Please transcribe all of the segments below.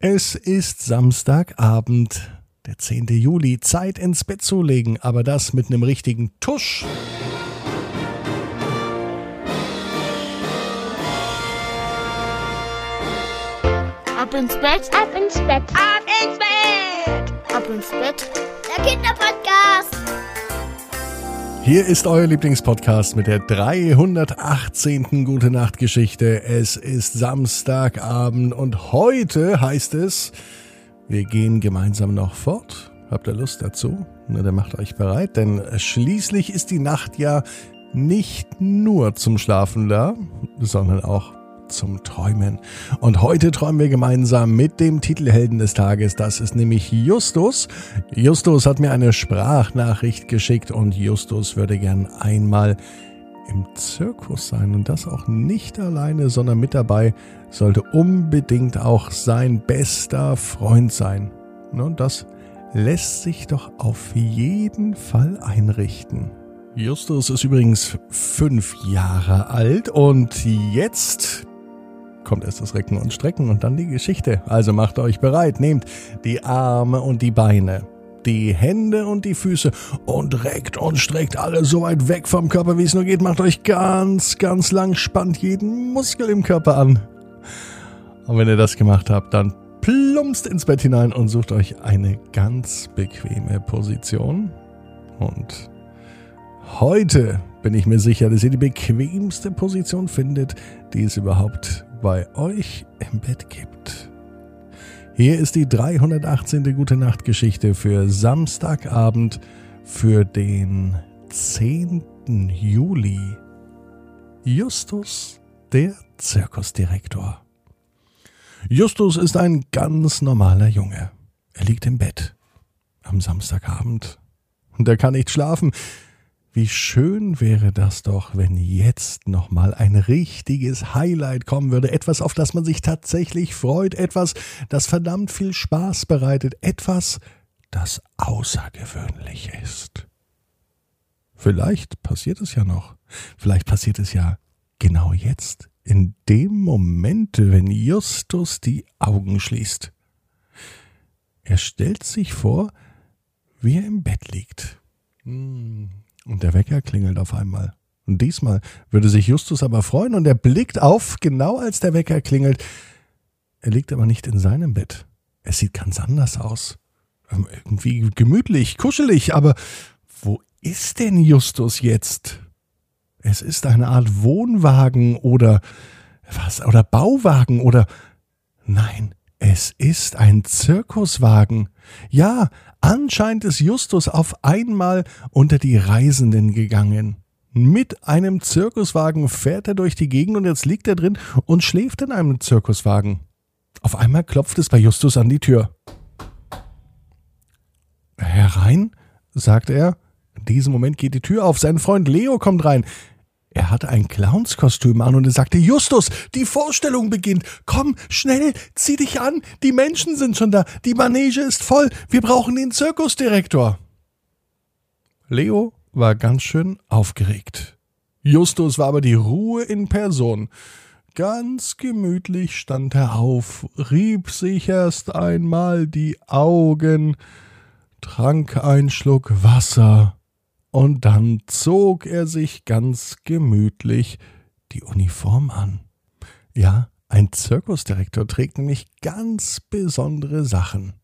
Es ist Samstagabend, der 10. Juli, Zeit ins Bett zu legen, aber das mit einem richtigen Tusch. Ab ins Bett, ab ins Bett, ab ins Bett, ab ins Bett. Der Kinderpodcast. Hier ist euer Lieblingspodcast mit der 318. Gute Nacht Geschichte. Es ist Samstagabend und heute heißt es, wir gehen gemeinsam noch fort. Habt ihr Lust dazu? Na, dann macht euch bereit, denn schließlich ist die Nacht ja nicht nur zum Schlafen da, sondern auch zum Träumen. Und heute träumen wir gemeinsam mit dem Titelhelden des Tages. Das ist nämlich Justus. Justus hat mir eine Sprachnachricht geschickt und Justus würde gern einmal im Zirkus sein und das auch nicht alleine, sondern mit dabei sollte unbedingt auch sein bester Freund sein. Und das lässt sich doch auf jeden Fall einrichten. Justus ist übrigens fünf Jahre alt und jetzt kommt erst das Recken und Strecken und dann die Geschichte. Also macht euch bereit, nehmt die Arme und die Beine, die Hände und die Füße und reckt und streckt alle so weit weg vom Körper, wie es nur geht. Macht euch ganz, ganz lang, spannt jeden Muskel im Körper an. Und wenn ihr das gemacht habt, dann plumpst ins Bett hinein und sucht euch eine ganz bequeme Position. Und heute bin ich mir sicher, dass ihr die bequemste Position findet, die es überhaupt bei euch im Bett gibt. Hier ist die 318. Gute Nacht Geschichte für Samstagabend für den 10. Juli. Justus, der Zirkusdirektor. Justus ist ein ganz normaler Junge. Er liegt im Bett am Samstagabend und er kann nicht schlafen. Wie schön wäre das doch, wenn jetzt nochmal ein richtiges Highlight kommen würde. Etwas, auf das man sich tatsächlich freut. Etwas, das verdammt viel Spaß bereitet. Etwas, das außergewöhnlich ist. Vielleicht passiert es ja noch. Vielleicht passiert es ja genau jetzt. In dem Moment, wenn Justus die Augen schließt. Er stellt sich vor, wie er im Bett liegt. Hm und der Wecker klingelt auf einmal. Und diesmal würde sich Justus aber freuen und er blickt auf, genau als der Wecker klingelt. Er liegt aber nicht in seinem Bett. Es sieht ganz anders aus. Ähm, irgendwie gemütlich, kuschelig, aber wo ist denn Justus jetzt? Es ist eine Art Wohnwagen oder was, oder Bauwagen oder nein, es ist ein Zirkuswagen. Ja, anscheinend ist Justus auf einmal unter die Reisenden gegangen. Mit einem Zirkuswagen fährt er durch die Gegend und jetzt liegt er drin und schläft in einem Zirkuswagen. Auf einmal klopft es bei Justus an die Tür. Herein, sagt er. In diesem Moment geht die Tür auf. Sein Freund Leo kommt rein. Er hatte ein Clownskostüm an und er sagte, Justus, die Vorstellung beginnt. Komm, schnell, zieh dich an. Die Menschen sind schon da. Die Manege ist voll. Wir brauchen den Zirkusdirektor. Leo war ganz schön aufgeregt. Justus war aber die Ruhe in Person. Ganz gemütlich stand er auf, rieb sich erst einmal die Augen, trank einen Schluck Wasser und dann zog er sich ganz gemütlich die Uniform an. Ja, ein Zirkusdirektor trägt nämlich ganz besondere Sachen.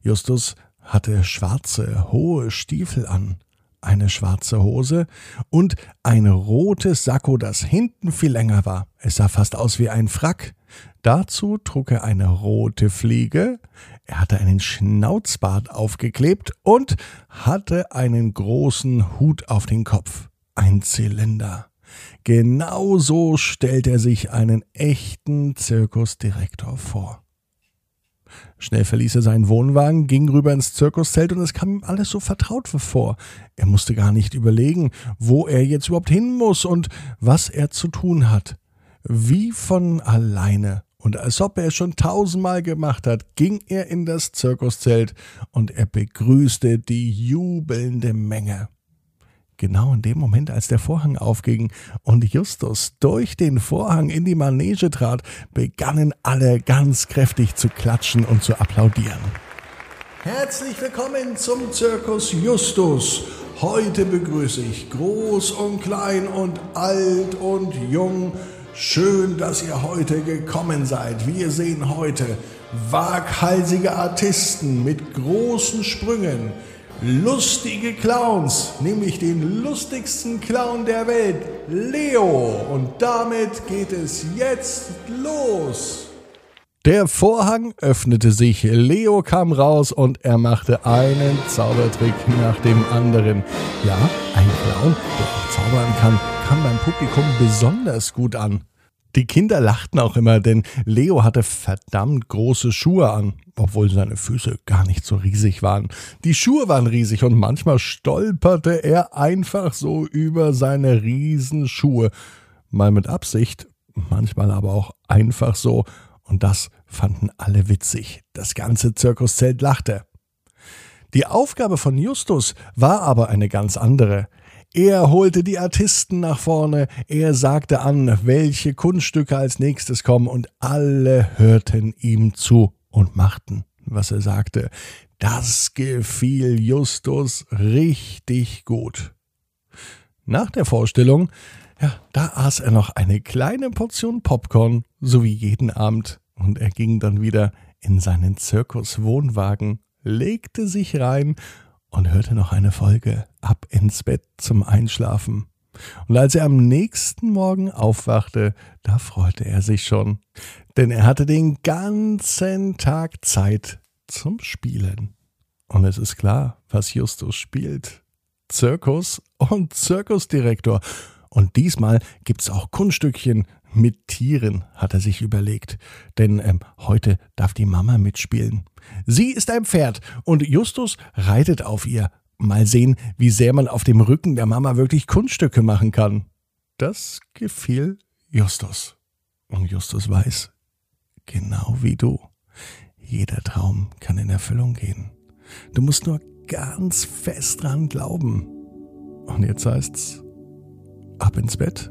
Justus hatte schwarze, hohe Stiefel an, eine schwarze Hose und ein rotes Sakko, das hinten viel länger war. Es sah fast aus wie ein Frack. Dazu trug er eine rote Fliege, er hatte einen Schnauzbart aufgeklebt und hatte einen großen Hut auf den Kopf. Ein Zylinder. Genau so stellt er sich einen echten Zirkusdirektor vor. Schnell verließ er seinen Wohnwagen, ging rüber ins Zirkuszelt und es kam ihm alles so vertraut vor. Er musste gar nicht überlegen, wo er jetzt überhaupt hin muss und was er zu tun hat. Wie von alleine und als ob er es schon tausendmal gemacht hat, ging er in das Zirkuszelt und er begrüßte die jubelnde Menge. Genau in dem Moment, als der Vorhang aufging und Justus durch den Vorhang in die Manege trat, begannen alle ganz kräftig zu klatschen und zu applaudieren. Herzlich willkommen zum Zirkus Justus. Heute begrüße ich groß und klein und alt und jung. Schön, dass ihr heute gekommen seid. Wir sehen heute waghalsige Artisten mit großen Sprüngen, lustige Clowns, nämlich den lustigsten Clown der Welt, Leo. Und damit geht es jetzt los. Der Vorhang öffnete sich, Leo kam raus und er machte einen Zaubertrick nach dem anderen. Ja, ein Clown, der auch zaubern kann, kam beim Publikum besonders gut an. Die Kinder lachten auch immer, denn Leo hatte verdammt große Schuhe an, obwohl seine Füße gar nicht so riesig waren. Die Schuhe waren riesig und manchmal stolperte er einfach so über seine Riesenschuhe. Mal mit Absicht, manchmal aber auch einfach so. Und das fanden alle witzig. Das ganze Zirkuszelt lachte. Die Aufgabe von Justus war aber eine ganz andere. Er holte die Artisten nach vorne, er sagte an, welche Kunststücke als nächstes kommen, und alle hörten ihm zu und machten, was er sagte. Das gefiel Justus richtig gut. Nach der Vorstellung, ja, da aß er noch eine kleine Portion Popcorn, so wie jeden Abend, und er ging dann wieder in seinen Zirkuswohnwagen, legte sich rein und hörte noch eine Folge ab ins Bett zum Einschlafen. Und als er am nächsten Morgen aufwachte, da freute er sich schon, denn er hatte den ganzen Tag Zeit zum Spielen. Und es ist klar, was Justus spielt. Zirkus und Zirkusdirektor. Und diesmal gibt's auch Kunststückchen mit Tieren, hat er sich überlegt. Denn ähm, heute darf die Mama mitspielen. Sie ist ein Pferd und Justus reitet auf ihr. Mal sehen, wie sehr man auf dem Rücken der Mama wirklich Kunststücke machen kann. Das gefiel Justus. Und Justus weiß, genau wie du, jeder Traum kann in Erfüllung gehen. Du musst nur ganz fest dran glauben. Und jetzt heißt's, ab ins Bett,